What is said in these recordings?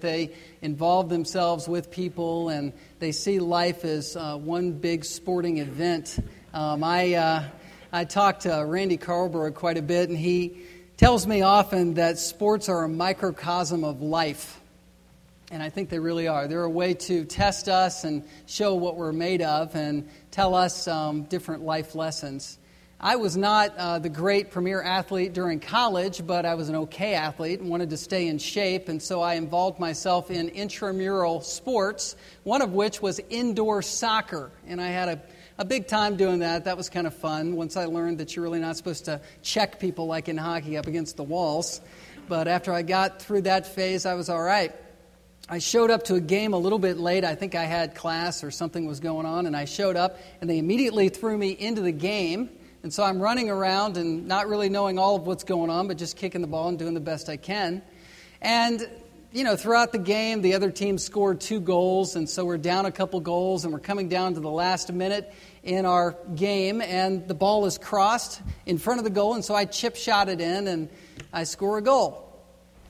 they involve themselves with people and they see life as uh, one big sporting event. Um, I, uh, I talk to Randy Carlberg quite a bit, and he tells me often that sports are a microcosm of life. And I think they really are. They're a way to test us and show what we're made of and tell us um, different life lessons. I was not uh, the great premier athlete during college, but I was an okay athlete and wanted to stay in shape, and so I involved myself in intramural sports, one of which was indoor soccer. And I had a, a big time doing that. That was kind of fun once I learned that you're really not supposed to check people like in hockey up against the walls. But after I got through that phase, I was all right. I showed up to a game a little bit late. I think I had class or something was going on, and I showed up, and they immediately threw me into the game and so I'm running around and not really knowing all of what's going on, but just kicking the ball and doing the best I can. And, you know, throughout the game, the other team scored two goals, and so we're down a couple goals, and we're coming down to the last minute in our game, and the ball is crossed in front of the goal, and so I chip shot it in, and I score a goal.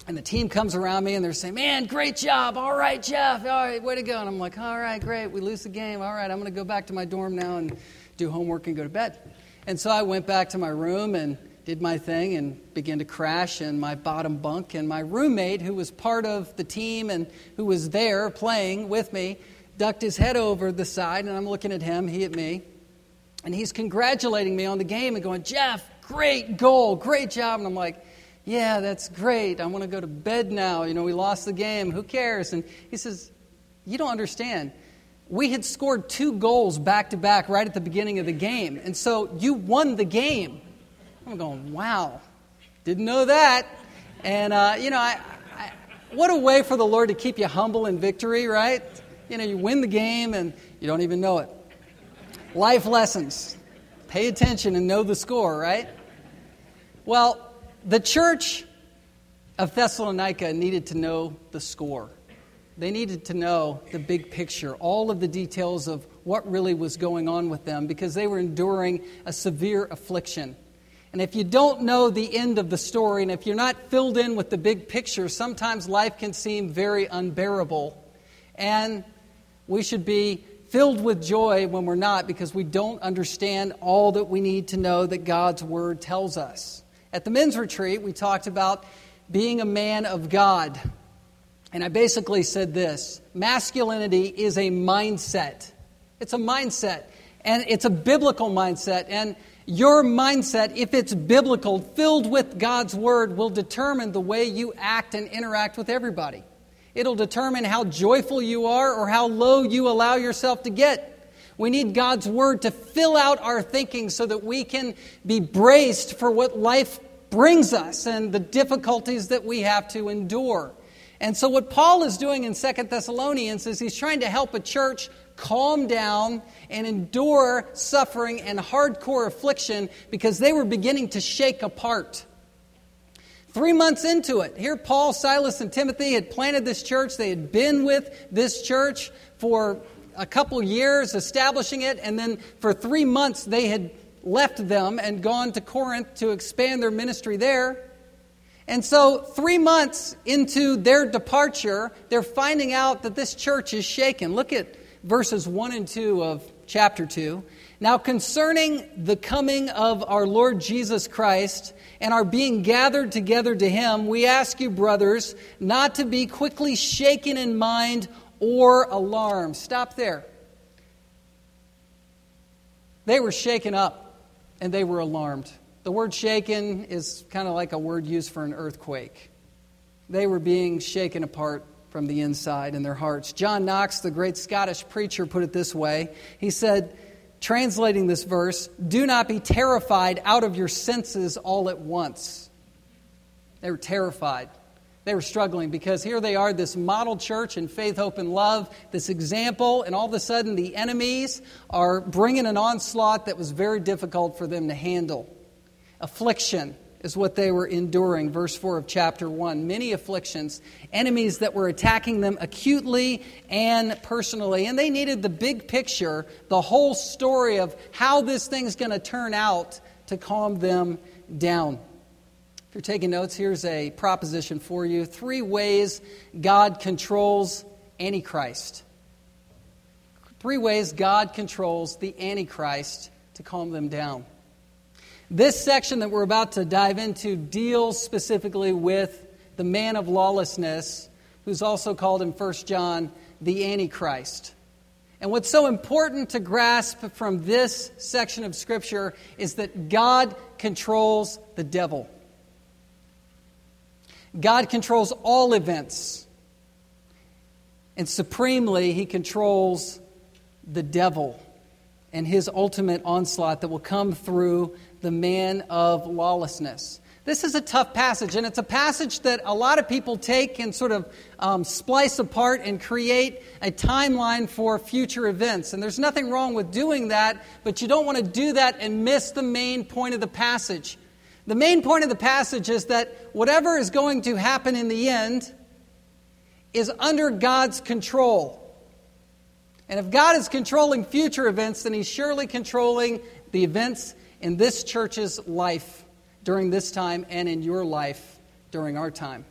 And the team comes around me and they're saying, Man, great job. All right, Jeff. All right, way to go. And I'm like, All right, great. We lose the game. All right, I'm going to go back to my dorm now and do homework and go to bed. And so I went back to my room and did my thing and began to crash in my bottom bunk. And my roommate, who was part of the team and who was there playing with me, ducked his head over the side, and I'm looking at him, he at me. And he's congratulating me on the game and going, Jeff, great goal, great job. And I'm like, yeah, that's great. I want to go to bed now. You know, we lost the game. Who cares? And he says, You don't understand we had scored two goals back to back right at the beginning of the game. And so you won the game. I'm going, wow, didn't know that. And, uh, you know, I, I, what a way for the Lord to keep you humble in victory, right? You know, you win the game and you don't even know it. Life lessons. Pay attention and know the score, right? Well, the church of Thessalonica needed to know the score. They needed to know the big picture, all of the details of what really was going on with them because they were enduring a severe affliction. And if you don't know the end of the story, and if you're not filled in with the big picture, sometimes life can seem very unbearable. And we should be filled with joy when we're not because we don't understand all that we need to know that God's Word tells us. At the men's retreat, we talked about being a man of God. And I basically said this masculinity is a mindset. It's a mindset. And it's a biblical mindset. And your mindset, if it's biblical, filled with God's word, will determine the way you act and interact with everybody. It'll determine how joyful you are or how low you allow yourself to get. We need God's word to fill out our thinking so that we can be braced for what life brings us and the difficulties that we have to endure. And so, what Paul is doing in Second Thessalonians is he's trying to help a church calm down and endure suffering and hardcore affliction because they were beginning to shake apart. Three months into it, here Paul, Silas, and Timothy had planted this church. They had been with this church for a couple years, establishing it, and then for three months they had left them and gone to Corinth to expand their ministry there. And so, three months into their departure, they're finding out that this church is shaken. Look at verses 1 and 2 of chapter 2. Now, concerning the coming of our Lord Jesus Christ and our being gathered together to him, we ask you, brothers, not to be quickly shaken in mind or alarmed. Stop there. They were shaken up and they were alarmed. The word shaken is kind of like a word used for an earthquake. They were being shaken apart from the inside in their hearts. John Knox, the great Scottish preacher, put it this way. He said, translating this verse, do not be terrified out of your senses all at once. They were terrified. They were struggling because here they are, this model church in faith, hope, and love, this example, and all of a sudden the enemies are bringing an onslaught that was very difficult for them to handle. Affliction is what they were enduring. Verse 4 of chapter 1. Many afflictions, enemies that were attacking them acutely and personally. And they needed the big picture, the whole story of how this thing's going to turn out to calm them down. If you're taking notes, here's a proposition for you three ways God controls Antichrist. Three ways God controls the Antichrist to calm them down. This section that we're about to dive into deals specifically with the man of lawlessness, who's also called in 1 John the Antichrist. And what's so important to grasp from this section of Scripture is that God controls the devil. God controls all events. And supremely, he controls the devil and his ultimate onslaught that will come through the man of lawlessness. This is a tough passage, and it's a passage that a lot of people take and sort of um, splice apart and create a timeline for future events. And there's nothing wrong with doing that, but you don't want to do that and miss the main point of the passage. The main point of the passage is that whatever is going to happen in the end is under God's control. And if God is controlling future events, then He's surely controlling the events in this church's life during this time and in your life during our time.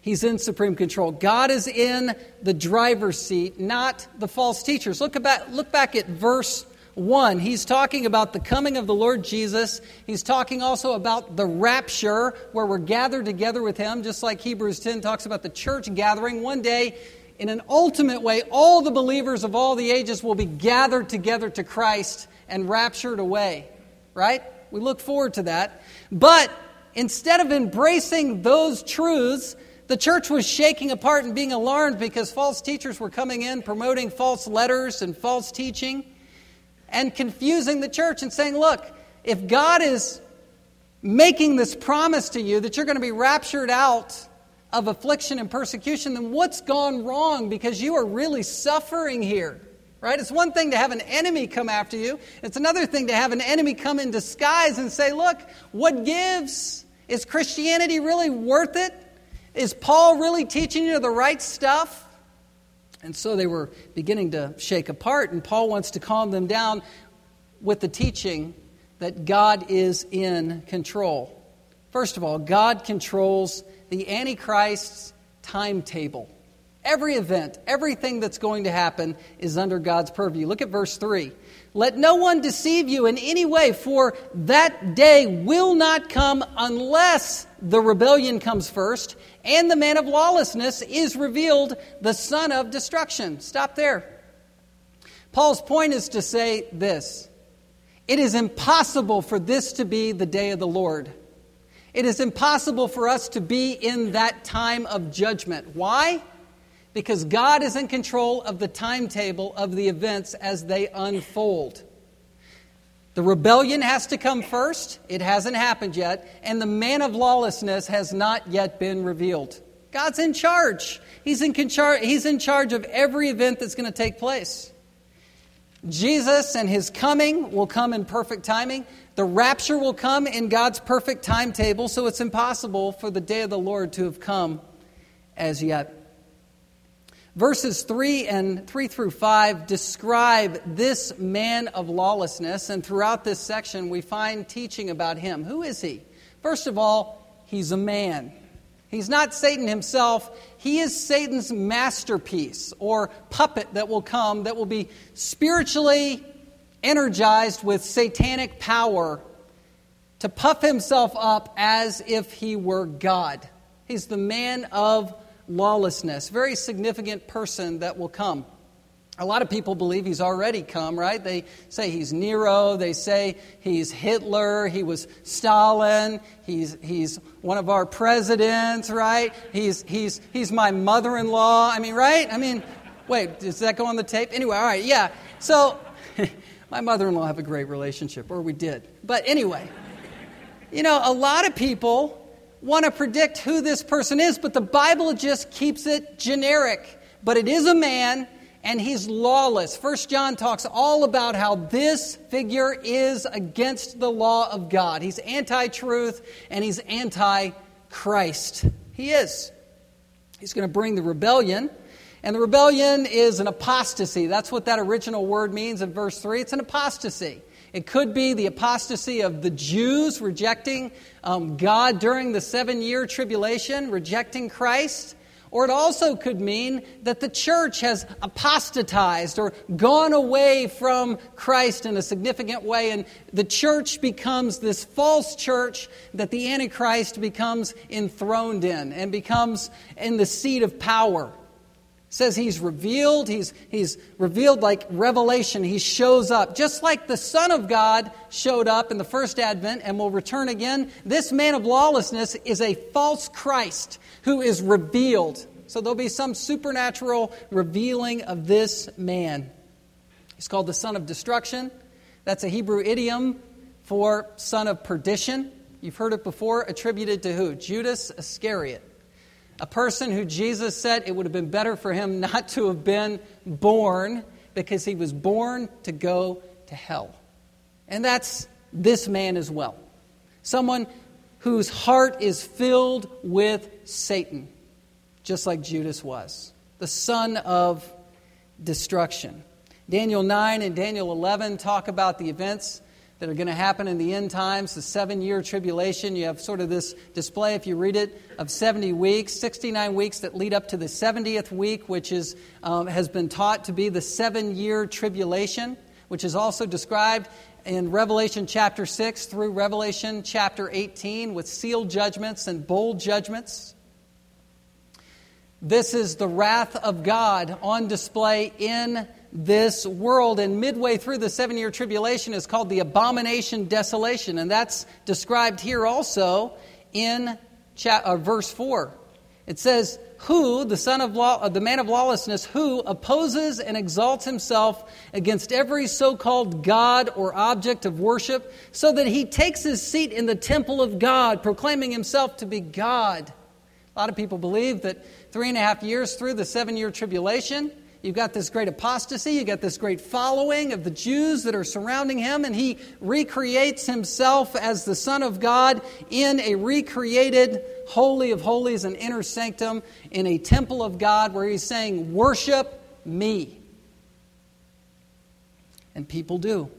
He's in supreme control. God is in the driver's seat, not the false teachers. Look, about, look back at verse 1. He's talking about the coming of the Lord Jesus. He's talking also about the rapture, where we're gathered together with Him, just like Hebrews 10 talks about the church gathering. One day, in an ultimate way, all the believers of all the ages will be gathered together to Christ and raptured away, right? We look forward to that. But instead of embracing those truths, the church was shaking apart and being alarmed because false teachers were coming in promoting false letters and false teaching and confusing the church and saying, look, if God is making this promise to you that you're going to be raptured out of affliction and persecution, then what's gone wrong? Because you are really suffering here. Right? It's one thing to have an enemy come after you. It's another thing to have an enemy come in disguise and say, Look, what gives? Is Christianity really worth it? Is Paul really teaching you the right stuff? And so they were beginning to shake apart, and Paul wants to calm them down with the teaching that God is in control. First of all, God controls the Antichrist's timetable. Every event, everything that's going to happen is under God's purview. Look at verse 3. Let no one deceive you in any way, for that day will not come unless the rebellion comes first and the man of lawlessness is revealed, the son of destruction. Stop there. Paul's point is to say this it is impossible for this to be the day of the Lord. It is impossible for us to be in that time of judgment. Why? Because God is in control of the timetable of the events as they unfold. The rebellion has to come first. It hasn't happened yet. And the man of lawlessness has not yet been revealed. God's in charge. He's in, conchar- he's in charge of every event that's going to take place. Jesus and his coming will come in perfect timing. The rapture will come in God's perfect timetable, so it's impossible for the day of the Lord to have come as yet. Verses 3 and 3 through 5 describe this man of lawlessness, and throughout this section we find teaching about him. Who is he? First of all, he's a man. He's not Satan himself. He is Satan's masterpiece or puppet that will come, that will be spiritually energized with satanic power to puff himself up as if he were God. He's the man of lawlessness. Very significant person that will come. A lot of people believe he's already come, right? They say he's Nero. They say he's Hitler. He was Stalin. He's, he's one of our presidents, right? He's, he's, he's my mother in law. I mean, right? I mean, wait, does that go on the tape? Anyway, all right, yeah. So, my mother in law have a great relationship, or we did. But anyway, you know, a lot of people want to predict who this person is, but the Bible just keeps it generic. But it is a man, and he's lawless. First John talks all about how this figure is against the law of God. He's anti truth, and he's anti Christ. He is. He's going to bring the rebellion. And the rebellion is an apostasy. That's what that original word means in verse 3. It's an apostasy. It could be the apostasy of the Jews rejecting um, God during the seven year tribulation, rejecting Christ. Or it also could mean that the church has apostatized or gone away from Christ in a significant way, and the church becomes this false church that the Antichrist becomes enthroned in and becomes in the seat of power says he's revealed he's, he's revealed like revelation. He shows up just like the son of god showed up in the first advent and will return again. This man of lawlessness is a false christ who is revealed. So there'll be some supernatural revealing of this man. He's called the son of destruction. That's a hebrew idiom for son of perdition. You've heard it before attributed to who? Judas iscariot a person who Jesus said it would have been better for him not to have been born because he was born to go to hell. And that's this man as well. Someone whose heart is filled with Satan, just like Judas was, the son of destruction. Daniel 9 and Daniel 11 talk about the events that are going to happen in the end times, the seven year tribulation. You have sort of this display, if you read it, of 70 weeks, 69 weeks that lead up to the 70th week, which is, um, has been taught to be the seven year tribulation, which is also described in Revelation chapter 6 through Revelation chapter 18 with sealed judgments and bowl judgments. This is the wrath of God on display in this world. And midway through the seven year tribulation is called the abomination desolation. And that's described here also in cha- uh, verse 4. It says, Who, the son of law, uh, the man of lawlessness, who opposes and exalts himself against every so called God or object of worship, so that he takes his seat in the temple of God, proclaiming himself to be God. A lot of people believe that three and a half years through the seven year tribulation, You've got this great apostasy, you've got this great following of the Jews that are surrounding him, and he recreates himself as the Son of God in a recreated Holy of Holies, an inner sanctum, in a temple of God where he's saying, Worship me. And people do,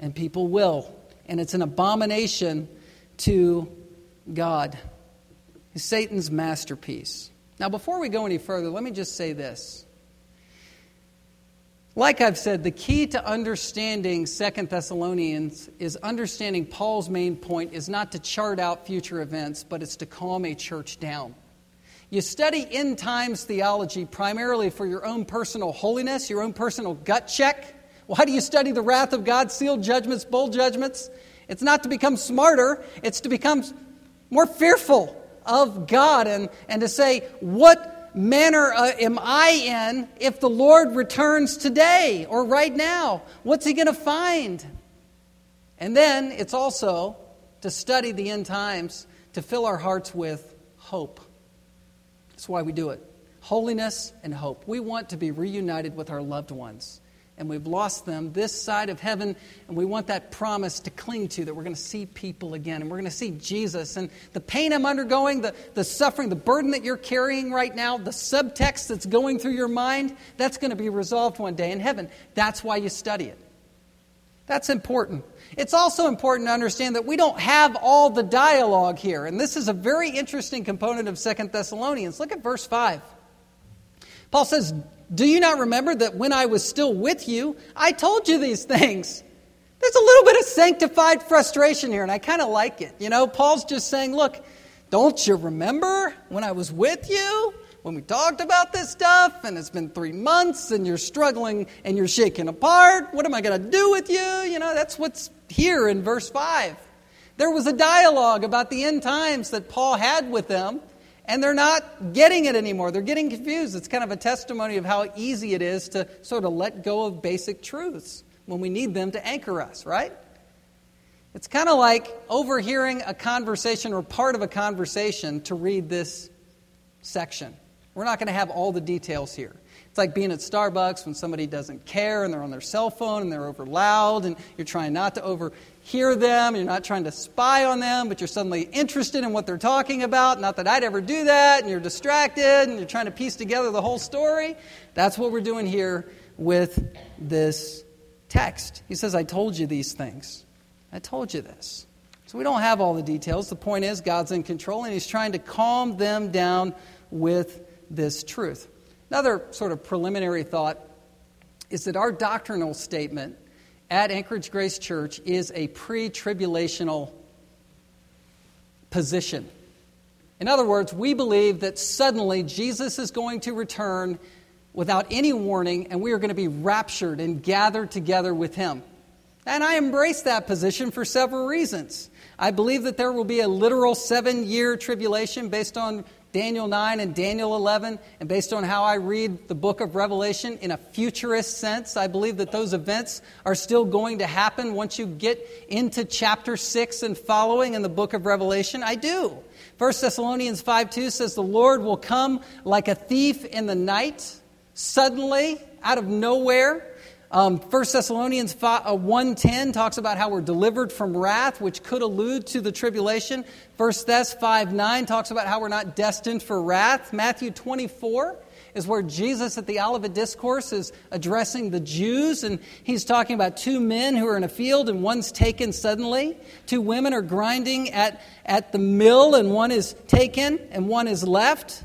and people will. And it's an abomination to God. Satan's masterpiece. Now, before we go any further, let me just say this. Like I've said, the key to understanding Second Thessalonians is understanding Paul's main point is not to chart out future events, but it's to calm a church down. You study end times theology primarily for your own personal holiness, your own personal gut check. Why do you study the wrath of God, sealed judgments, bowl judgments? It's not to become smarter, it's to become more fearful of God and, and to say, what manner uh, am I in if the Lord returns today or right now? What's he going to find? And then it's also to study the end times to fill our hearts with hope. That's why we do it. Holiness and hope. We want to be reunited with our loved ones and we've lost them this side of heaven, and we want that promise to cling to that we're going to see people again, and we're going to see Jesus. And the pain I'm undergoing, the, the suffering, the burden that you're carrying right now, the subtext that's going through your mind, that's going to be resolved one day in heaven. That's why you study it. That's important. It's also important to understand that we don't have all the dialogue here, and this is a very interesting component of Second Thessalonians. Look at verse 5. Paul says, do you not remember that when I was still with you, I told you these things? There's a little bit of sanctified frustration here, and I kind of like it. You know, Paul's just saying, Look, don't you remember when I was with you? When we talked about this stuff, and it's been three months, and you're struggling and you're shaking apart. What am I going to do with you? You know, that's what's here in verse 5. There was a dialogue about the end times that Paul had with them, and they're not getting it anymore. They're getting confused. It's kind of a testimony of how easy it is to sort of let go of basic truths when we need them to anchor us, right? It's kind of like overhearing a conversation or part of a conversation to read this section. We're not going to have all the details here. It's like being at Starbucks when somebody doesn't care and they're on their cell phone and they're over loud and you're trying not to over hear them, you're not trying to spy on them, but you're suddenly interested in what they're talking about. Not that I'd ever do that, and you're distracted and you're trying to piece together the whole story. That's what we're doing here with this text. He says, I told you these things. I told you this. So we don't have all the details. The point is, God's in control, and He's trying to calm them down with this truth. Another sort of preliminary thought is that our doctrinal statement at Anchorage Grace Church is a pre tribulational position. In other words, we believe that suddenly Jesus is going to return without any warning, and we are going to be raptured and gathered together with him. And I embrace that position for several reasons. I believe that there will be a literal seven year tribulation based on Daniel 9 and Daniel 11, and based on how I read the book of Revelation in a futurist sense, I believe that those events are still going to happen once you get into chapter 6 and following in the book of Revelation. I do. 1 Thessalonians 5 2 says, The Lord will come like a thief in the night, suddenly, out of nowhere. Um, 1 Thessalonians 1.10 uh, talks about how we're delivered from wrath, which could allude to the tribulation. 1 Thess 5.9 talks about how we're not destined for wrath. Matthew 24 is where Jesus at the Olivet Discourse is addressing the Jews, and he's talking about two men who are in a field, and one's taken suddenly. Two women are grinding at, at the mill, and one is taken and one is left.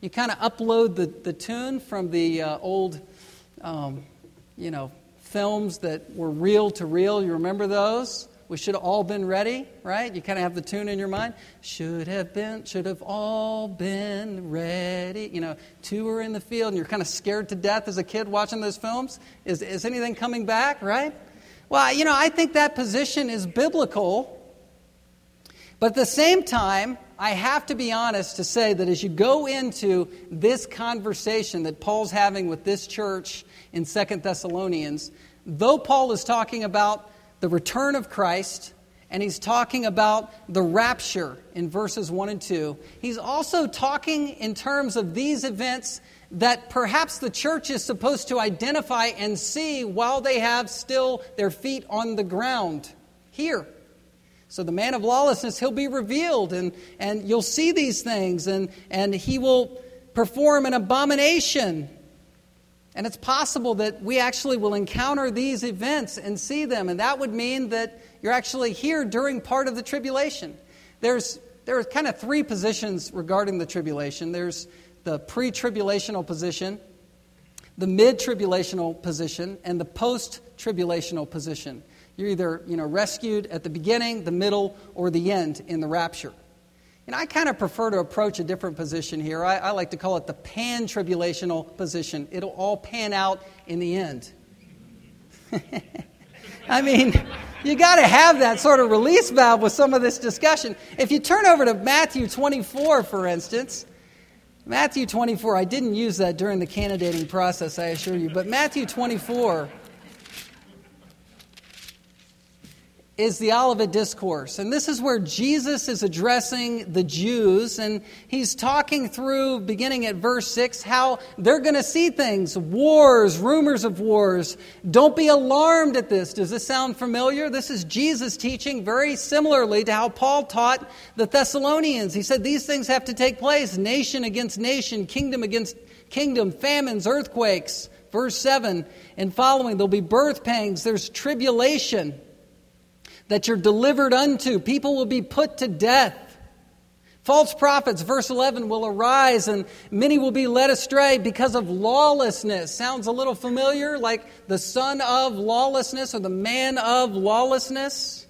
You kind of upload the, the tune from the uh, old um, you know, films that were reel to reel. You remember those? We should have all been ready, right? You kind of have the tune in your mind. Should have been, should have all been ready. You know, two are in the field and you're kind of scared to death as a kid watching those films. Is, is anything coming back, right? Well, you know, I think that position is biblical. But at the same time, I have to be honest to say that as you go into this conversation that Paul's having with this church in Second Thessalonians, though Paul is talking about the return of Christ and he's talking about the rapture in verses 1 and 2, he's also talking in terms of these events that perhaps the church is supposed to identify and see while they have still their feet on the ground here. So the man of lawlessness, he'll be revealed, and, and you'll see these things, and, and he will perform an abomination and it's possible that we actually will encounter these events and see them, and that would mean that you're actually here during part of the tribulation. There's, there are kind of three positions regarding the tribulation there's the pre tribulational position, the mid tribulational position, and the post tribulational position. You're either you know, rescued at the beginning, the middle, or the end in the rapture. And I kind of prefer to approach a different position here. I, I like to call it the pan tribulational position. It'll all pan out in the end. I mean, you got to have that sort of release valve with some of this discussion. If you turn over to Matthew 24, for instance, Matthew 24, I didn't use that during the candidating process, I assure you, but Matthew 24 is the Olivet Discourse. And this is where Jesus is addressing the Jews, and he's talking through, beginning at verse 6, how they're going to see things wars, rumors of wars. Don't be alarmed at this. Does this sound familiar? This is Jesus teaching very similarly to how Paul taught the Thessalonians. He said these things have to take place nation against nation, kingdom against kingdom, famines, earthquakes. Verse 7 and following, there'll be birth pangs, there's tribulation that you're delivered unto. People will be put to death. False prophets, verse 11, will arise and many will be led astray because of lawlessness. Sounds a little familiar, like the son of lawlessness or the man of lawlessness.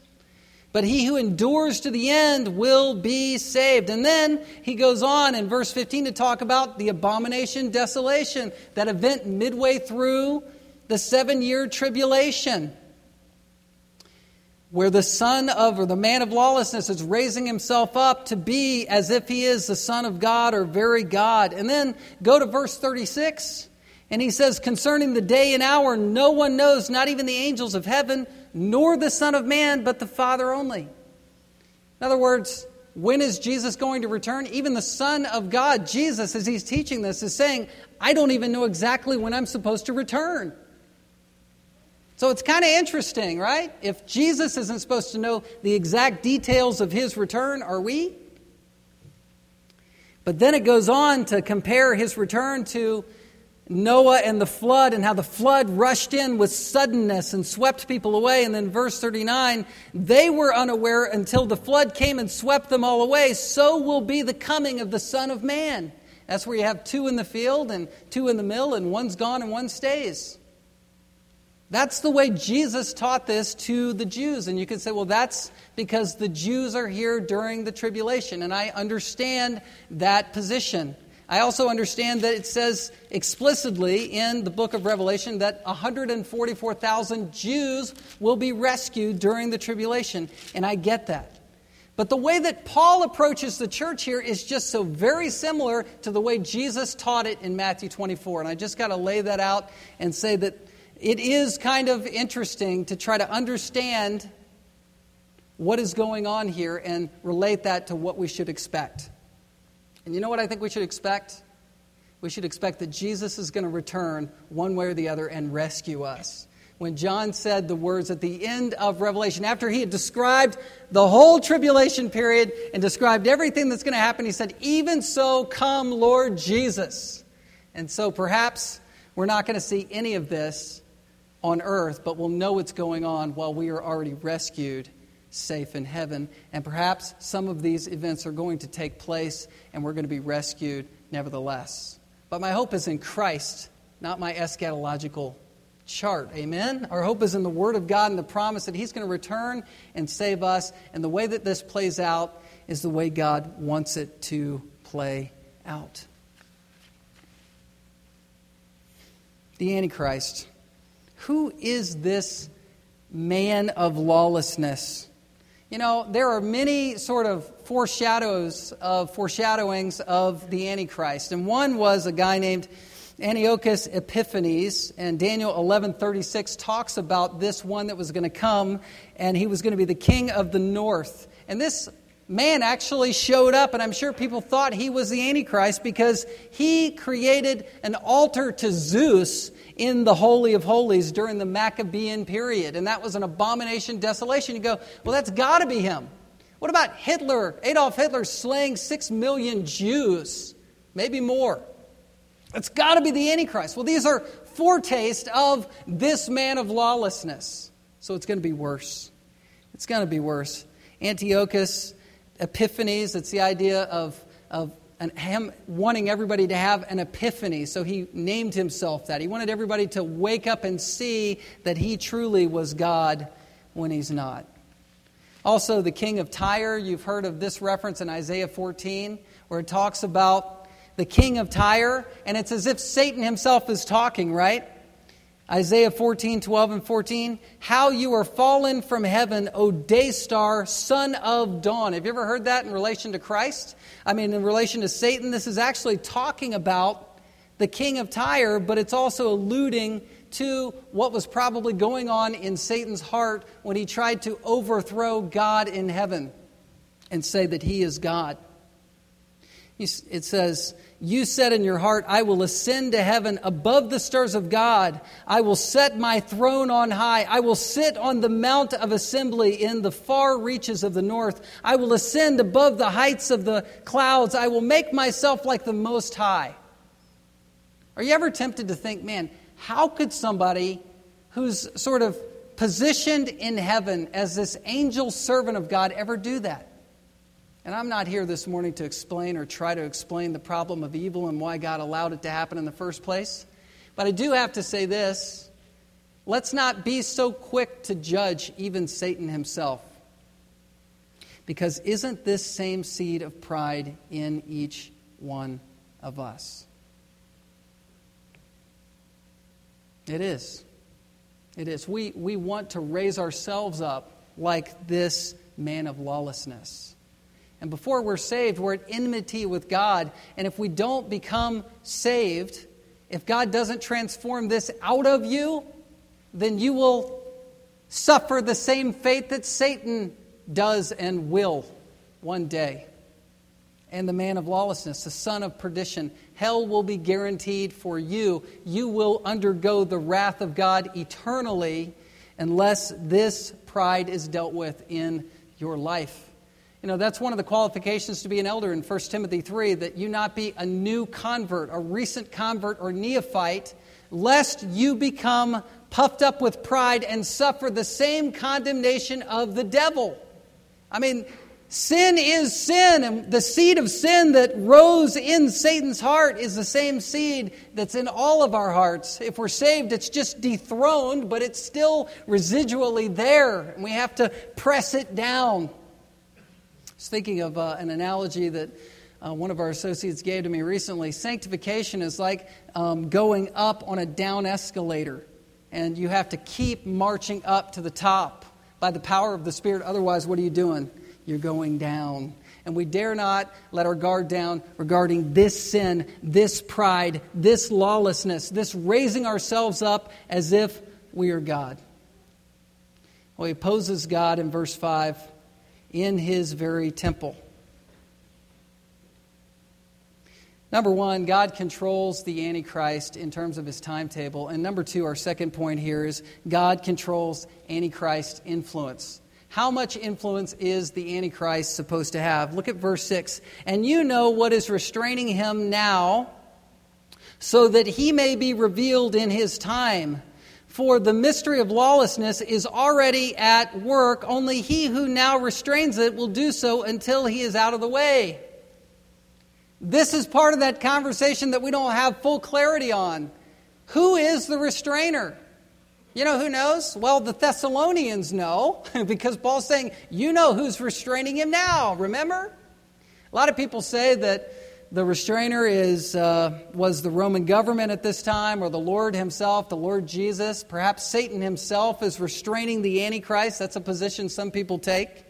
But he who endures to the end will be saved. And then he goes on in verse 15 to talk about the abomination desolation, that event midway through the seven year tribulation where the son of, or the man of lawlessness is raising himself up to be as if he is the Son of God or very God. And then go to verse 36, and he says, Concerning the day and hour, no one knows, not even the angels of heaven, nor the Son of Man, but the Father only. In other words, when is Jesus going to return? Even the Son of God, Jesus, as he's teaching this, is saying, I don't even know exactly when I'm supposed to return. So it's kind of interesting, right? If Jesus isn't supposed to know the exact details of his return, are we? But then it goes on to compare his return to Noah and the flood and how the flood rushed in with suddenness and swept people away. And then verse 39 they were unaware until the flood came and swept them all away. So will be the coming of the Son of Man. That's where you have two in the field and two in the mill, and one's gone and one stays. That's the way Jesus taught this to the Jews. And you could say, well, that's because the Jews are here during the tribulation. And I understand that position. I also understand that it says explicitly in the book of Revelation that 144,000 Jews will be rescued during the tribulation, and I get that. But the way that Paul approaches the church here is just so very similar to the way Jesus taught it in Matthew 24. And I just got to lay that out and say that it is kind of interesting to try to understand what is going on here and relate that to what we should expect. And you know what I think we should expect? We should expect that Jesus is going to return one way or the other and rescue us. When John said the words at the end of Revelation, after he had described the whole tribulation period and described everything that's going to happen, he said, Even so, come, Lord Jesus. And so perhaps we're not going to see any of this on earth, but we'll know what's going on while we are already rescued safe in heaven. And perhaps some of these events are going to take place and we're going to be rescued nevertheless. But my hope is in Christ, not my eschatological chart. Amen? Our hope is in the Word of God and the promise that He's going to return and save us. And the way that this plays out is the way God wants it to play out. The Antichrist. Who is this man of lawlessness? You know, there are many sort of foreshadows of foreshadowings of the Antichrist. And one was a guy named Antiochus Epiphanes, and Daniel 11:36 talks about this one that was going to come, and he was going to be the king of the north. And this man actually showed up, and I'm sure people thought he was the Antichrist because he created an altar to Zeus in the Holy of Holies during the Maccabean period. And that was an abomination, desolation. You go, well, that's got to be him. What about Hitler, Adolf Hitler slaying six million Jews? Maybe more. It's got to be the Antichrist. Well, these are foretaste of this man of lawlessness. So it's going to be worse. It's going to be worse. Antiochus Epiphanes, it's the idea of, of an, him wanting everybody to have an epiphany. So he named himself that. He wanted everybody to wake up and see that he truly was God when he's not. Also, the king of Tyre, you've heard of this reference in Isaiah 14, where it talks about the king of Tyre, and it's as if Satan himself is talking, right? Isaiah 14, 12, and 14. How you are fallen from heaven, O day star, son of dawn. Have you ever heard that in relation to Christ? I mean, in relation to Satan, this is actually talking about the king of Tyre, but it's also alluding to what was probably going on in Satan's heart when he tried to overthrow God in heaven and say that he is God. It says, You said in your heart, I will ascend to heaven above the stars of God. I will set my throne on high. I will sit on the mount of assembly in the far reaches of the north. I will ascend above the heights of the clouds. I will make myself like the Most High. Are you ever tempted to think, man, how could somebody who's sort of positioned in heaven as this angel servant of God ever do that? And I'm not here this morning to explain or try to explain the problem of evil and why God allowed it to happen in the first place. But I do have to say this let's not be so quick to judge even Satan himself. Because isn't this same seed of pride in each one of us? It is. It is. We, we want to raise ourselves up like this man of lawlessness. And before we're saved, we're at enmity with God. And if we don't become saved, if God doesn't transform this out of you, then you will suffer the same fate that Satan does and will one day. And the man of lawlessness, the son of perdition, hell will be guaranteed for you. You will undergo the wrath of God eternally unless this pride is dealt with in your life. You know, that's one of the qualifications to be an elder in 1 Timothy 3 that you not be a new convert, a recent convert, or neophyte, lest you become puffed up with pride and suffer the same condemnation of the devil. I mean, sin is sin, and the seed of sin that rose in Satan's heart is the same seed that's in all of our hearts. If we're saved, it's just dethroned, but it's still residually there, and we have to press it down. Was thinking of uh, an analogy that uh, one of our associates gave to me recently. Sanctification is like um, going up on a down escalator, and you have to keep marching up to the top by the power of the Spirit. Otherwise, what are you doing? You're going down. And we dare not let our guard down regarding this sin, this pride, this lawlessness, this raising ourselves up as if we are God. Well, he opposes God in verse 5 in his very temple. Number one, God controls the Antichrist in terms of his timetable. And number two, our second point here is God controls Antichrist influence. How much influence is the Antichrist supposed to have? Look at verse 6. And you know what is restraining him now, so that he may be revealed in his time. For the mystery of lawlessness is already at work, only he who now restrains it will do so until he is out of the way. This is part of that conversation that we don't have full clarity on. Who is the restrainer? You know who knows? Well, the Thessalonians know because Paul's saying, You know who's restraining him now, remember? A lot of people say that the restrainer is, uh, was the Roman government at this time, or the Lord Himself, the Lord Jesus. Perhaps Satan himself is restraining the Antichrist. That's a position some people take.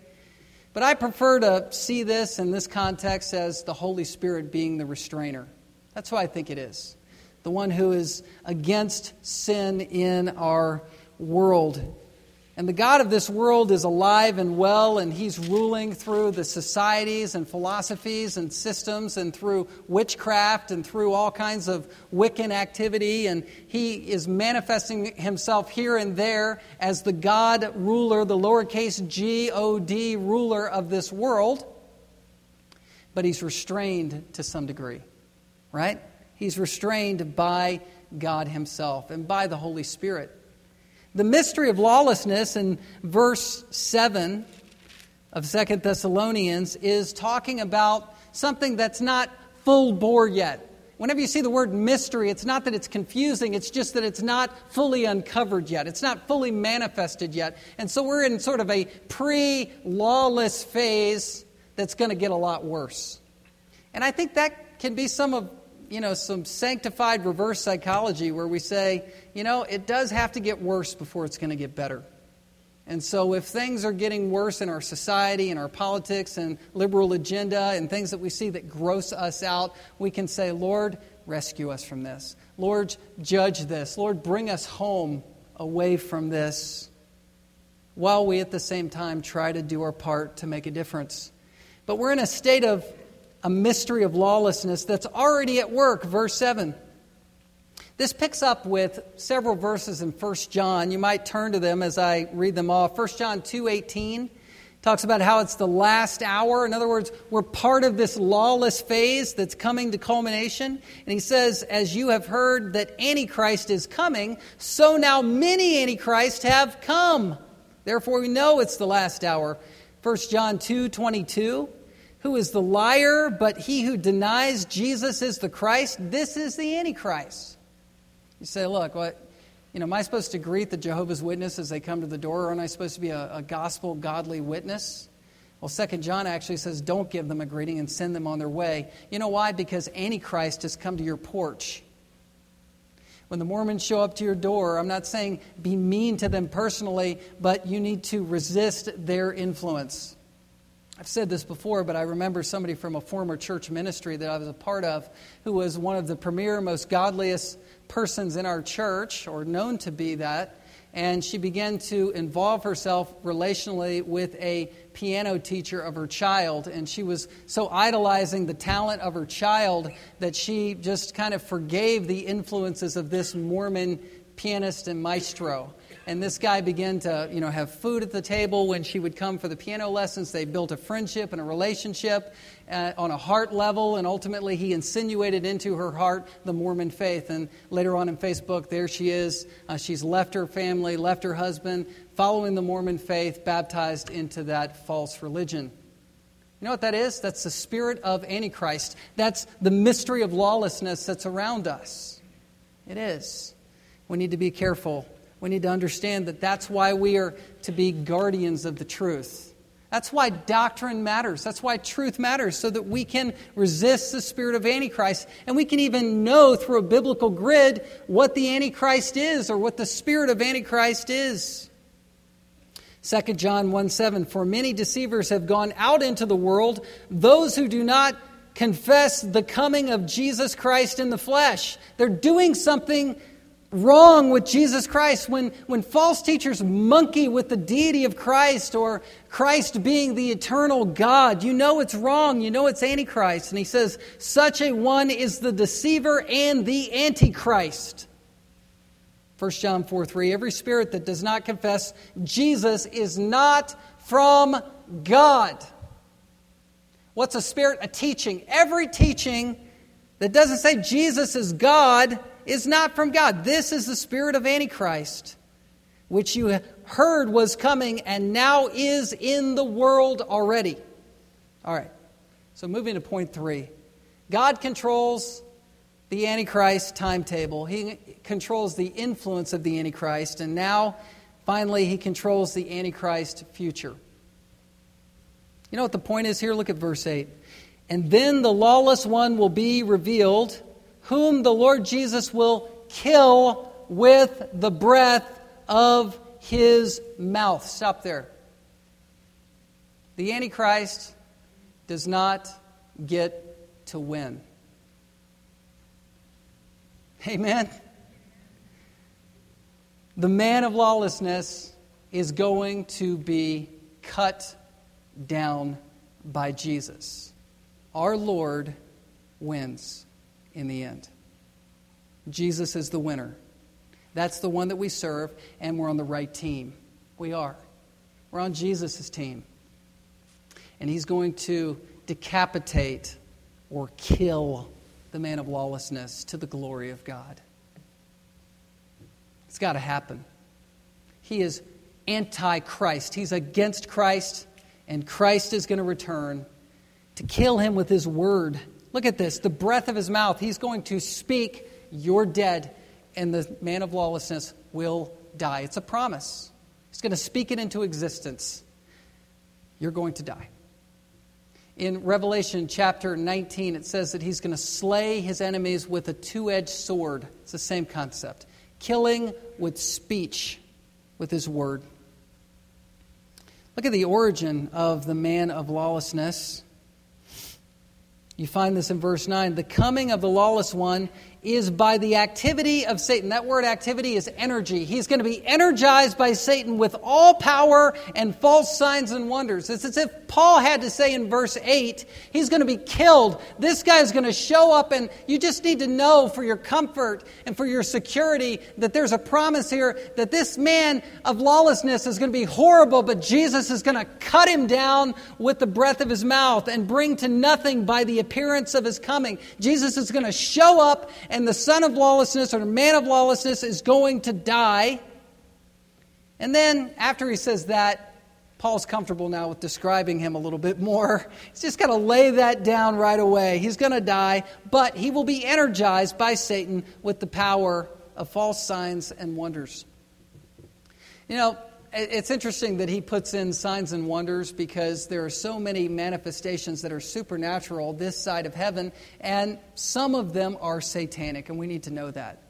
But I prefer to see this in this context as the Holy Spirit being the restrainer. That's who I think it is. The one who is against sin in our world. And the God of this world is alive and well, and He's ruling through the societies and philosophies and systems, and through witchcraft and through all kinds of Wiccan activity. And He is manifesting Himself here and there as the God ruler, the lowercase g O D ruler of this world. But He's restrained to some degree, right? He's restrained by God Himself and by the Holy Spirit. The mystery of lawlessness in verse 7 of Second Thessalonians is talking about something that's not full bore yet. Whenever you see the word mystery, it's not that it's confusing, it's just that it's not fully uncovered yet. It's not fully manifested yet. And so we're in sort of a pre lawless phase that's going to get a lot worse. And I think that can be some of you know, some sanctified reverse psychology where we say, you know, it does have to get worse before it's going to get better. And so, if things are getting worse in our society and our politics and liberal agenda and things that we see that gross us out, we can say, Lord, rescue us from this. Lord, judge this. Lord, bring us home away from this while we at the same time try to do our part to make a difference. But we're in a state of a mystery of lawlessness that's already at work, verse 7. This picks up with several verses in 1 John. You might turn to them as I read them off. 1 John 2:18 talks about how it's the last hour. In other words, we're part of this lawless phase that's coming to culmination. And he says, As you have heard that Antichrist is coming, so now many Antichrists have come. Therefore, we know it's the last hour. 1 John 2 22 who is the liar, but he who denies Jesus is the Christ, this is the Antichrist. You say, look, what, you know, am I supposed to greet the Jehovah's Witnesses as they come to the door, or am I supposed to be a, a gospel godly witness? Well, Second John actually says, don't give them a greeting and send them on their way. You know why? Because Antichrist has come to your porch. When the Mormons show up to your door, I'm not saying be mean to them personally, but you need to resist their influence. I've said this before, but I remember somebody from a former church ministry that I was a part of who was one of the premier, most godliest persons in our church, or known to be that. And she began to involve herself relationally with a piano teacher of her child. And she was so idolizing the talent of her child that she just kind of forgave the influences of this Mormon pianist and maestro. And this guy began to, you know, have food at the table when she would come for the piano lessons. They built a friendship and a relationship uh, on a heart level, and ultimately he insinuated into her heart the Mormon faith. And later on in Facebook, there she is. Uh, she's left her family, left her husband, following the Mormon faith, baptized into that false religion. You know what that is? That's the spirit of Antichrist. That's the mystery of lawlessness that's around us. It is. We need to be careful. We need to understand that that's why we are to be guardians of the truth. That's why doctrine matters. That's why truth matters, so that we can resist the spirit of Antichrist. And we can even know through a biblical grid what the Antichrist is or what the spirit of Antichrist is. 2 John 1 7, for many deceivers have gone out into the world, those who do not confess the coming of Jesus Christ in the flesh. They're doing something wrong with Jesus Christ. When, when false teachers monkey with the deity of Christ or Christ being the eternal God, you know it's wrong. You know it's Antichrist. And he says, such a one is the deceiver and the Antichrist. 1 John 4 3 Every spirit that does not confess Jesus is not from God. What's a spirit? A teaching. Every teaching that doesn't say Jesus is God is not from God. This is the spirit of Antichrist, which you heard was coming and now is in the world already. All right. So moving to point three God controls the Antichrist timetable. He controls the influence of the Antichrist, and now, finally, he controls the Antichrist future. You know what the point is here? Look at verse 8. And then the lawless one will be revealed, whom the Lord Jesus will kill with the breath of his mouth. Stop there. The Antichrist does not get to win. Amen. The man of lawlessness is going to be cut down by Jesus. Our Lord wins in the end. Jesus is the winner. That's the one that we serve, and we're on the right team. We are. We're on Jesus' team. And he's going to decapitate or kill the man of lawlessness to the glory of God. It's got to happen. He is anti Christ, he's against Christ, and Christ is going to return to kill him with his word. Look at this the breath of his mouth. He's going to speak, You're dead, and the man of lawlessness will die. It's a promise. He's going to speak it into existence. You're going to die. In Revelation chapter 19, it says that he's going to slay his enemies with a two edged sword. It's the same concept. Killing with speech, with his word. Look at the origin of the man of lawlessness. You find this in verse 9. The coming of the lawless one is by the activity of Satan. That word activity is energy. He's going to be energized by Satan with all power and false signs and wonders. It's as if Paul had to say in verse 8, he's going to be killed. This guy is going to show up, and you just need to know for your comfort and for your security that there's a promise here that this man of lawlessness is going to be horrible, but Jesus is going to cut him down with the breath of his mouth and bring to nothing by the appearance of his coming. Jesus is going to show up and the son of lawlessness or the man of lawlessness is going to die. And then, after he says that, Paul's comfortable now with describing him a little bit more. He's just got to lay that down right away. He's going to die, but he will be energized by Satan with the power of false signs and wonders. You know, it's interesting that he puts in signs and wonders because there are so many manifestations that are supernatural this side of heaven, and some of them are satanic, and we need to know that.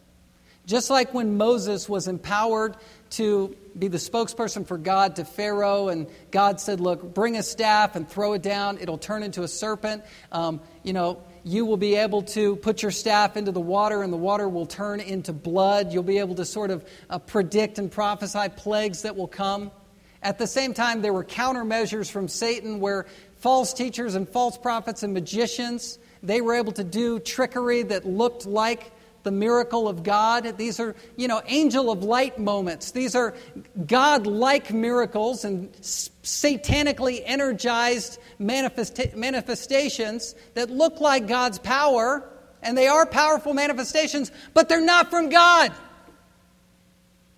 Just like when Moses was empowered to be the spokesperson for God to Pharaoh, and God said, Look, bring a staff and throw it down, it'll turn into a serpent. Um, you know, you will be able to put your staff into the water and the water will turn into blood. You'll be able to sort of uh, predict and prophesy plagues that will come. At the same time, there were countermeasures from Satan where false teachers and false prophets and magicians, they were able to do trickery that looked like the miracle of God. These are, you know, angel of light moments. These are God like miracles and satanically energized manifesta- manifestations that look like God's power, and they are powerful manifestations, but they're not from God.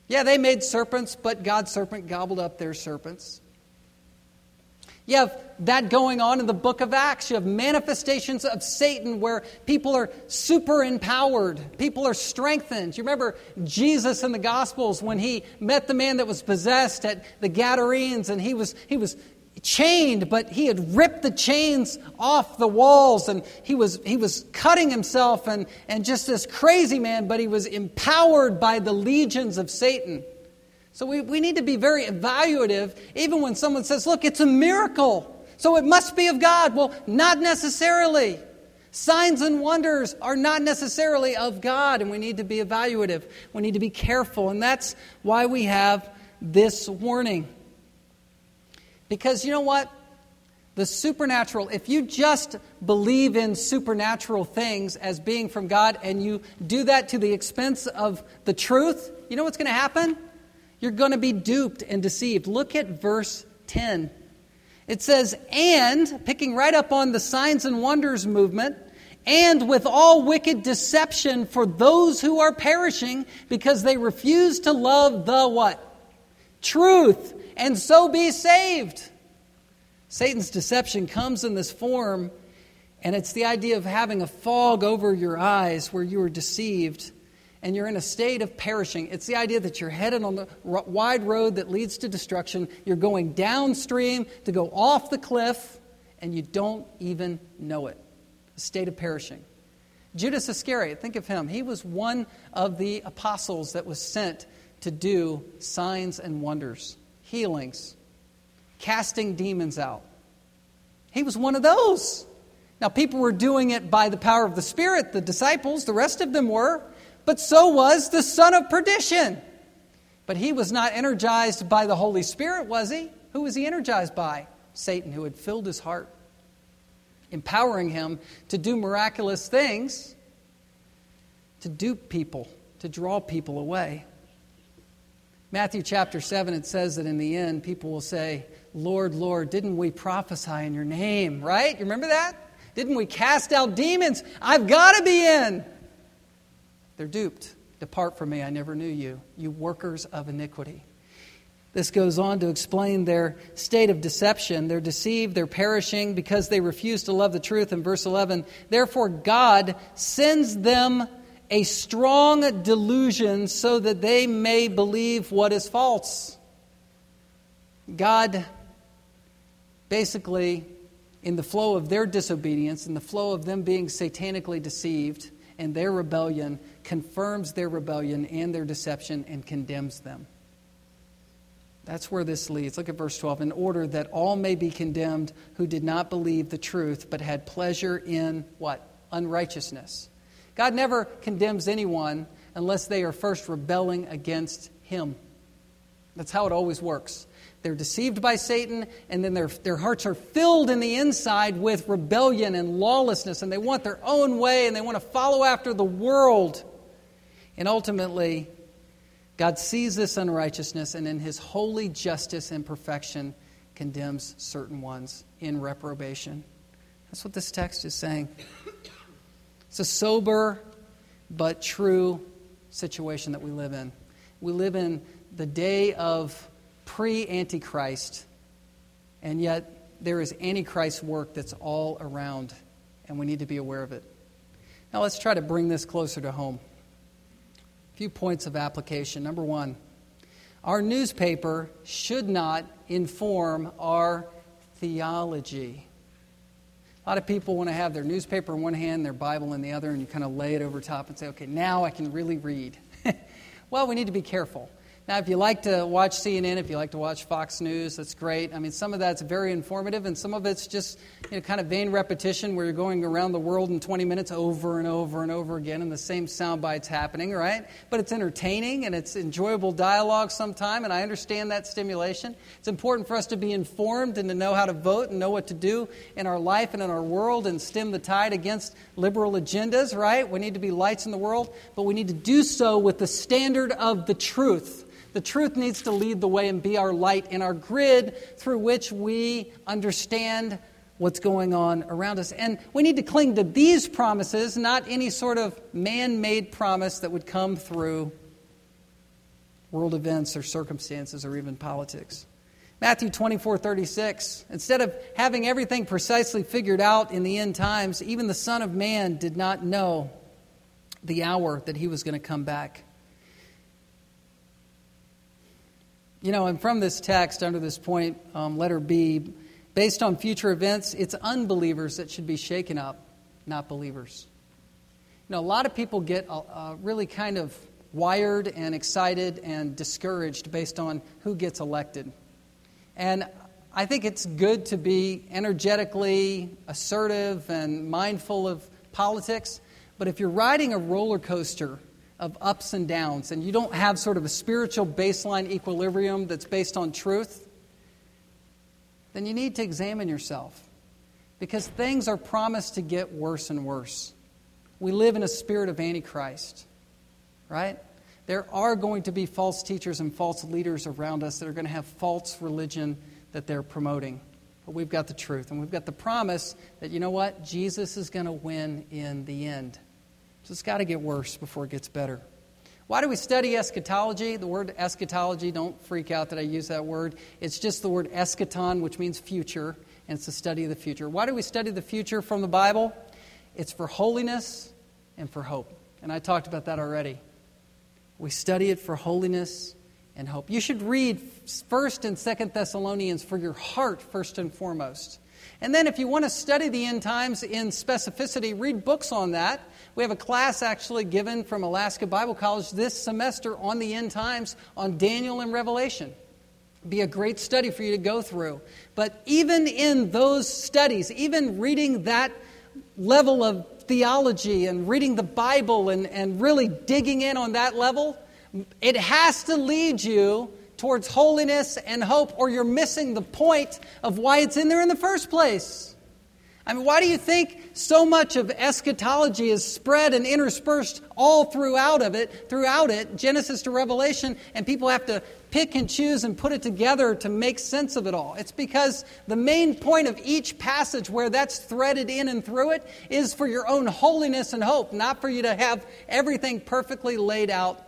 Yeah, they made serpents, but God's serpent gobbled up their serpents. You have that going on in the book of Acts. You have manifestations of Satan where people are super empowered, people are strengthened. You remember Jesus in the Gospels when he met the man that was possessed at the Gadarenes and he was, he was chained, but he had ripped the chains off the walls and he was, he was cutting himself and, and just this crazy man, but he was empowered by the legions of Satan. So we, we need to be very evaluative, even when someone says, Look, it's a miracle. So it must be of God. Well, not necessarily. Signs and wonders are not necessarily of God, and we need to be evaluative. We need to be careful, and that's why we have this warning. Because you know what? The supernatural, if you just believe in supernatural things as being from God and you do that to the expense of the truth, you know what's going to happen? You're going to be duped and deceived. Look at verse 10. It says, and, picking right up on the signs and wonders movement, and with all wicked deception for those who are perishing because they refuse to love the what? Truth, and so be saved. Satan's deception comes in this form, and it's the idea of having a fog over your eyes where you are deceived and you're in a state of perishing. It's the idea that you're headed on the wide road that leads to destruction. You're going downstream to go off the cliff, and you don't even know it. A state of perishing. Judas Iscariot, think of him. He was one of the apostles that was sent to do signs and wonders, healings, casting demons out. He was one of those. Now, people were doing it by the power of the Spirit, the disciples, the rest of them were but so was the son of perdition. But he was not energized by the Holy Spirit, was he? Who was he energized by? Satan, who had filled his heart, empowering him to do miraculous things, to dupe people, to draw people away. Matthew chapter 7, it says that in the end, people will say, Lord, Lord, didn't we prophesy in your name? Right? You remember that? Didn't we cast out demons? I've got to be in. They're duped. Depart from me, I never knew you, you workers of iniquity. This goes on to explain their state of deception. They're deceived, they're perishing because they refuse to love the truth in verse 11. Therefore, God sends them a strong delusion so that they may believe what is false. God basically, in the flow of their disobedience, in the flow of them being satanically deceived and their rebellion, confirms their rebellion and their deception and condemns them. That's where this leads. Look at verse 12. In order that all may be condemned who did not believe the truth, but had pleasure in what? Unrighteousness. God never condemns anyone unless they are first rebelling against Him. That's how it always works. They're deceived by Satan, and then their, their hearts are filled in the inside with rebellion and lawlessness, and they want their own way, and they want to follow after the world. And ultimately, God sees this unrighteousness and in his holy justice and perfection condemns certain ones in reprobation. That's what this text is saying. It's a sober but true situation that we live in. We live in the day of pre Antichrist, and yet there is Antichrist work that's all around, and we need to be aware of it. Now let's try to bring this closer to home few points of application. Number one, our newspaper should not inform our theology. A lot of people want to have their newspaper in one hand, their Bible in the other, and you kind of lay it over top and say, okay, now I can really read. well, we need to be careful. Now, if you like to watch CNN, if you like to watch Fox News, that's great. I mean, some of that's very informative, and some of it's just you know, kind of vain repetition where you're going around the world in 20 minutes over and over and over again, and the same sound bites happening, right? But it's entertaining and it's enjoyable dialogue sometime, and I understand that stimulation. It's important for us to be informed and to know how to vote and know what to do in our life and in our world and stem the tide against liberal agendas, right? We need to be lights in the world, but we need to do so with the standard of the truth the truth needs to lead the way and be our light in our grid through which we understand what's going on around us. And we need to cling to these promises, not any sort of man made promise that would come through world events or circumstances or even politics. Matthew 24, 36. Instead of having everything precisely figured out in the end times, even the Son of Man did not know the hour that he was going to come back. You know, and from this text, under this point, um, letter B, based on future events, it's unbelievers that should be shaken up, not believers. You know, a lot of people get uh, uh, really kind of wired and excited and discouraged based on who gets elected. And I think it's good to be energetically assertive and mindful of politics, but if you're riding a roller coaster of ups and downs, and you don't have sort of a spiritual baseline equilibrium that's based on truth, then you need to examine yourself. Because things are promised to get worse and worse. We live in a spirit of Antichrist, right? There are going to be false teachers and false leaders around us that are going to have false religion that they're promoting. But we've got the truth, and we've got the promise that, you know what? Jesus is going to win in the end. So it's got to get worse before it gets better. Why do we study eschatology? The word eschatology, don't freak out that I use that word. It's just the word eschaton, which means future, and it's the study of the future. Why do we study the future from the Bible? It's for holiness and for hope. And I talked about that already. We study it for holiness and hope. You should read 1st and 2nd Thessalonians for your heart first and foremost. And then if you want to study the end times in specificity, read books on that. We have a class actually given from Alaska Bible College this semester on the end times on Daniel and Revelation. Be a great study for you to go through. But even in those studies, even reading that level of theology and reading the Bible and, and really digging in on that level, it has to lead you towards holiness and hope, or you're missing the point of why it's in there in the first place. I mean, why do you think so much of eschatology is spread and interspersed all throughout of it, throughout it, Genesis to Revelation, and people have to pick and choose and put it together to make sense of it all? It's because the main point of each passage where that's threaded in and through it is for your own holiness and hope, not for you to have everything perfectly laid out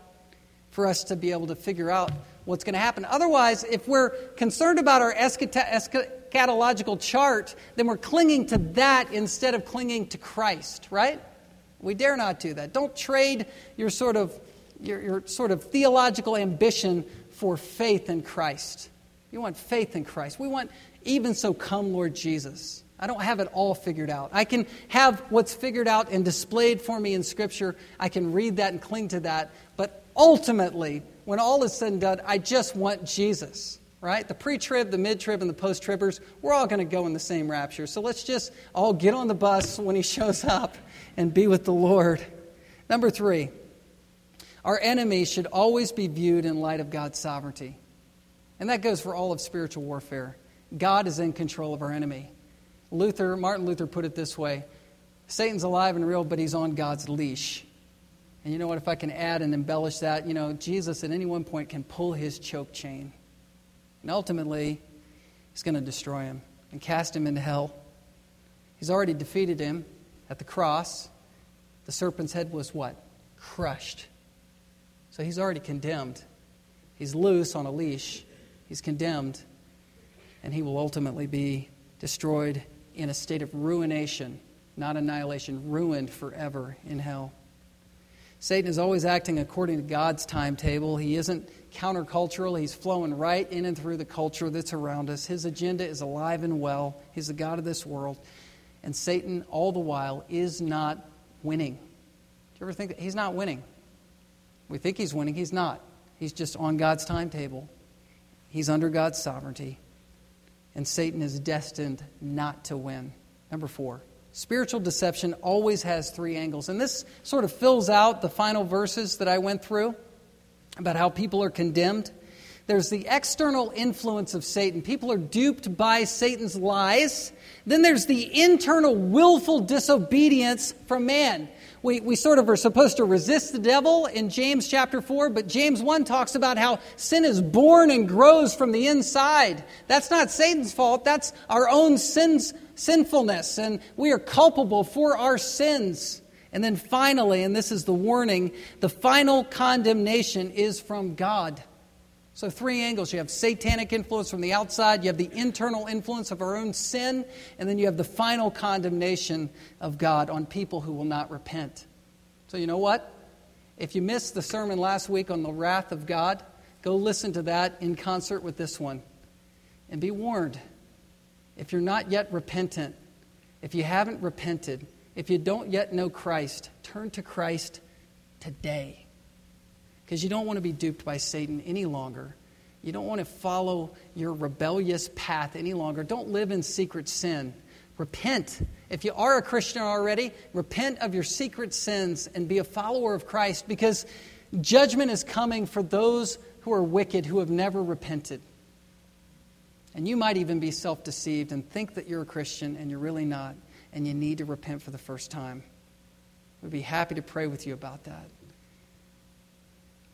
for us to be able to figure out what's going to happen. Otherwise, if we're concerned about our eschatology, eschatological chart, then we're clinging to that instead of clinging to Christ, right? We dare not do that. Don't trade your sort of, your, your sort of theological ambition for faith in Christ. You want faith in Christ. We want, even so, come, Lord Jesus. I don't have it all figured out. I can have what's figured out and displayed for me in Scripture. I can read that and cling to that. But ultimately, when all is said and done, I just want Jesus right? The pre trib, the mid trib, and the post tribbers, we're all going to go in the same rapture. So let's just all get on the bus when he shows up and be with the Lord. Number three, our enemies should always be viewed in light of God's sovereignty. And that goes for all of spiritual warfare. God is in control of our enemy. Luther, Martin Luther put it this way Satan's alive and real, but he's on God's leash. And you know what? If I can add and embellish that, you know, Jesus at any one point can pull his choke chain. And ultimately, he's going to destroy him and cast him into hell. He's already defeated him at the cross. The serpent's head was what? Crushed. So he's already condemned. He's loose on a leash. He's condemned. And he will ultimately be destroyed in a state of ruination, not annihilation, ruined forever in hell. Satan is always acting according to God's timetable. He isn't countercultural. He's flowing right in and through the culture that's around us. His agenda is alive and well. He's the God of this world. And Satan, all the while, is not winning. Do you ever think that? He's not winning. We think he's winning. He's not. He's just on God's timetable, he's under God's sovereignty. And Satan is destined not to win. Number four, spiritual deception always has three angles. And this sort of fills out the final verses that I went through about how people are condemned. There's the external influence of Satan. People are duped by Satan's lies. Then there's the internal willful disobedience from man. We, we sort of are supposed to resist the devil in James chapter 4, but James 1 talks about how sin is born and grows from the inside. That's not Satan's fault, that's our own sins, sinfulness, and we are culpable for our sins. And then finally, and this is the warning, the final condemnation is from God. So, three angles. You have satanic influence from the outside, you have the internal influence of our own sin, and then you have the final condemnation of God on people who will not repent. So, you know what? If you missed the sermon last week on the wrath of God, go listen to that in concert with this one. And be warned if you're not yet repentant, if you haven't repented, if you don't yet know Christ, turn to Christ today because you don't want to be duped by Satan any longer. You don't want to follow your rebellious path any longer. Don't live in secret sin. Repent. If you are a Christian already, repent of your secret sins and be a follower of Christ because judgment is coming for those who are wicked, who have never repented. And you might even be self deceived and think that you're a Christian and you're really not, and you need to repent for the first time. We'd be happy to pray with you about that.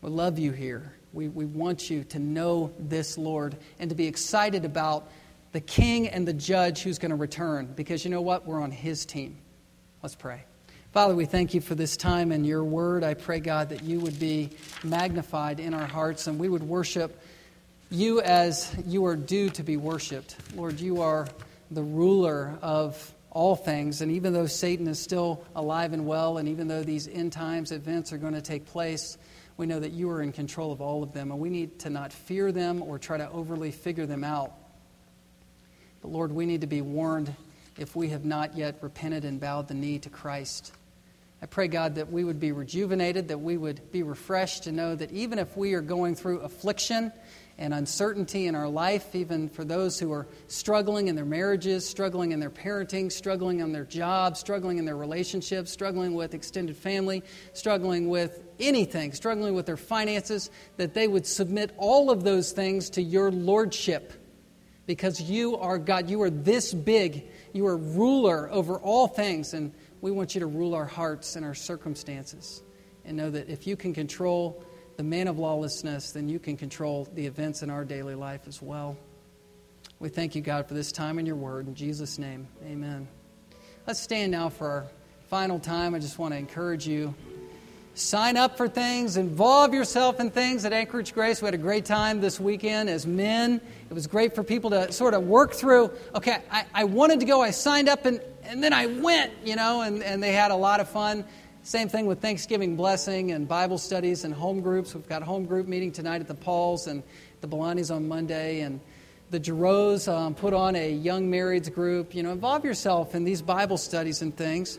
We love you here. We, we want you to know this, Lord, and to be excited about the king and the judge who's going to return because you know what? We're on his team. Let's pray. Father, we thank you for this time and your word. I pray, God, that you would be magnified in our hearts and we would worship you as you are due to be worshiped. Lord, you are the ruler of all things. And even though Satan is still alive and well, and even though these end times events are going to take place, we know that you are in control of all of them, and we need to not fear them or try to overly figure them out. But Lord, we need to be warned if we have not yet repented and bowed the knee to Christ. I pray, God, that we would be rejuvenated, that we would be refreshed to know that even if we are going through affliction, and uncertainty in our life, even for those who are struggling in their marriages, struggling in their parenting, struggling on their jobs, struggling in their relationships, struggling with extended family, struggling with anything, struggling with their finances, that they would submit all of those things to your lordship. Because you are God. You are this big. You are ruler over all things. And we want you to rule our hearts and our circumstances. And know that if you can control the man of lawlessness, then you can control the events in our daily life as well. We thank you, God, for this time in your word. In Jesus' name, amen. Let's stand now for our final time. I just want to encourage you. Sign up for things, involve yourself in things at Anchorage Grace. We had a great time this weekend as men. It was great for people to sort of work through okay, I, I wanted to go, I signed up, and, and then I went, you know, and, and they had a lot of fun. Same thing with Thanksgiving blessing and Bible studies and home groups. We've got a home group meeting tonight at the Pauls and the Belanis on Monday. And the Giroux um, put on a young marrieds group. You know, involve yourself in these Bible studies and things.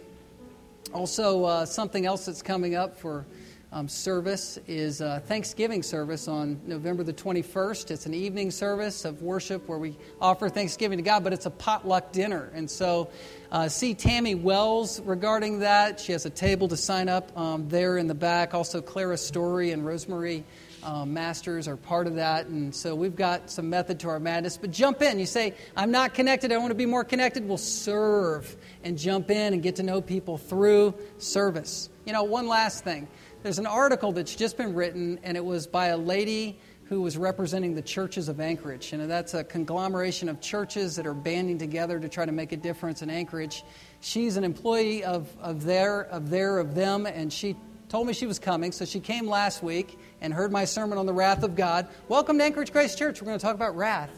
Also, uh, something else that's coming up for um, service is a Thanksgiving service on November the 21st. It's an evening service of worship where we offer Thanksgiving to God, but it's a potluck dinner. And so, uh, see Tammy Wells regarding that. She has a table to sign up um, there in the back. Also, Clara Story and Rosemary um, Masters are part of that. And so, we've got some method to our madness. But jump in. You say, I'm not connected. I want to be more connected. We'll serve and jump in and get to know people through service. You know, one last thing. There's an article that's just been written, and it was by a lady who was representing the churches of Anchorage. And that's a conglomeration of churches that are banding together to try to make a difference in Anchorage. She's an employee of, of their, of their, of them, and she told me she was coming. So she came last week and heard my sermon on the wrath of God. Welcome to Anchorage Grace Church. We're going to talk about wrath.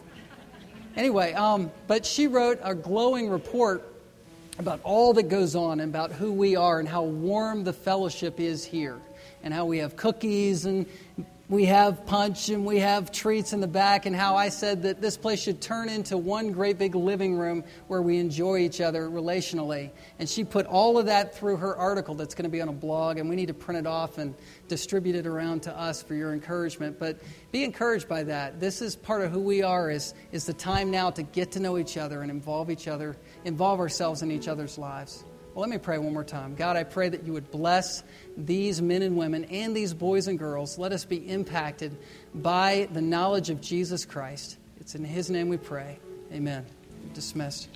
Anyway, um, but she wrote a glowing report about all that goes on and about who we are and how warm the fellowship is here and how we have cookies and we have punch and we have treats in the back, and how I said that this place should turn into one great big living room where we enjoy each other relationally. And she put all of that through her article that's going to be on a blog, and we need to print it off and distribute it around to us for your encouragement. But be encouraged by that. This is part of who we are, is, is the time now to get to know each other and involve each other, involve ourselves in each other's lives. Well, let me pray one more time. God, I pray that you would bless these men and women and these boys and girls. Let us be impacted by the knowledge of Jesus Christ. It's in his name we pray. Amen. Dismissed.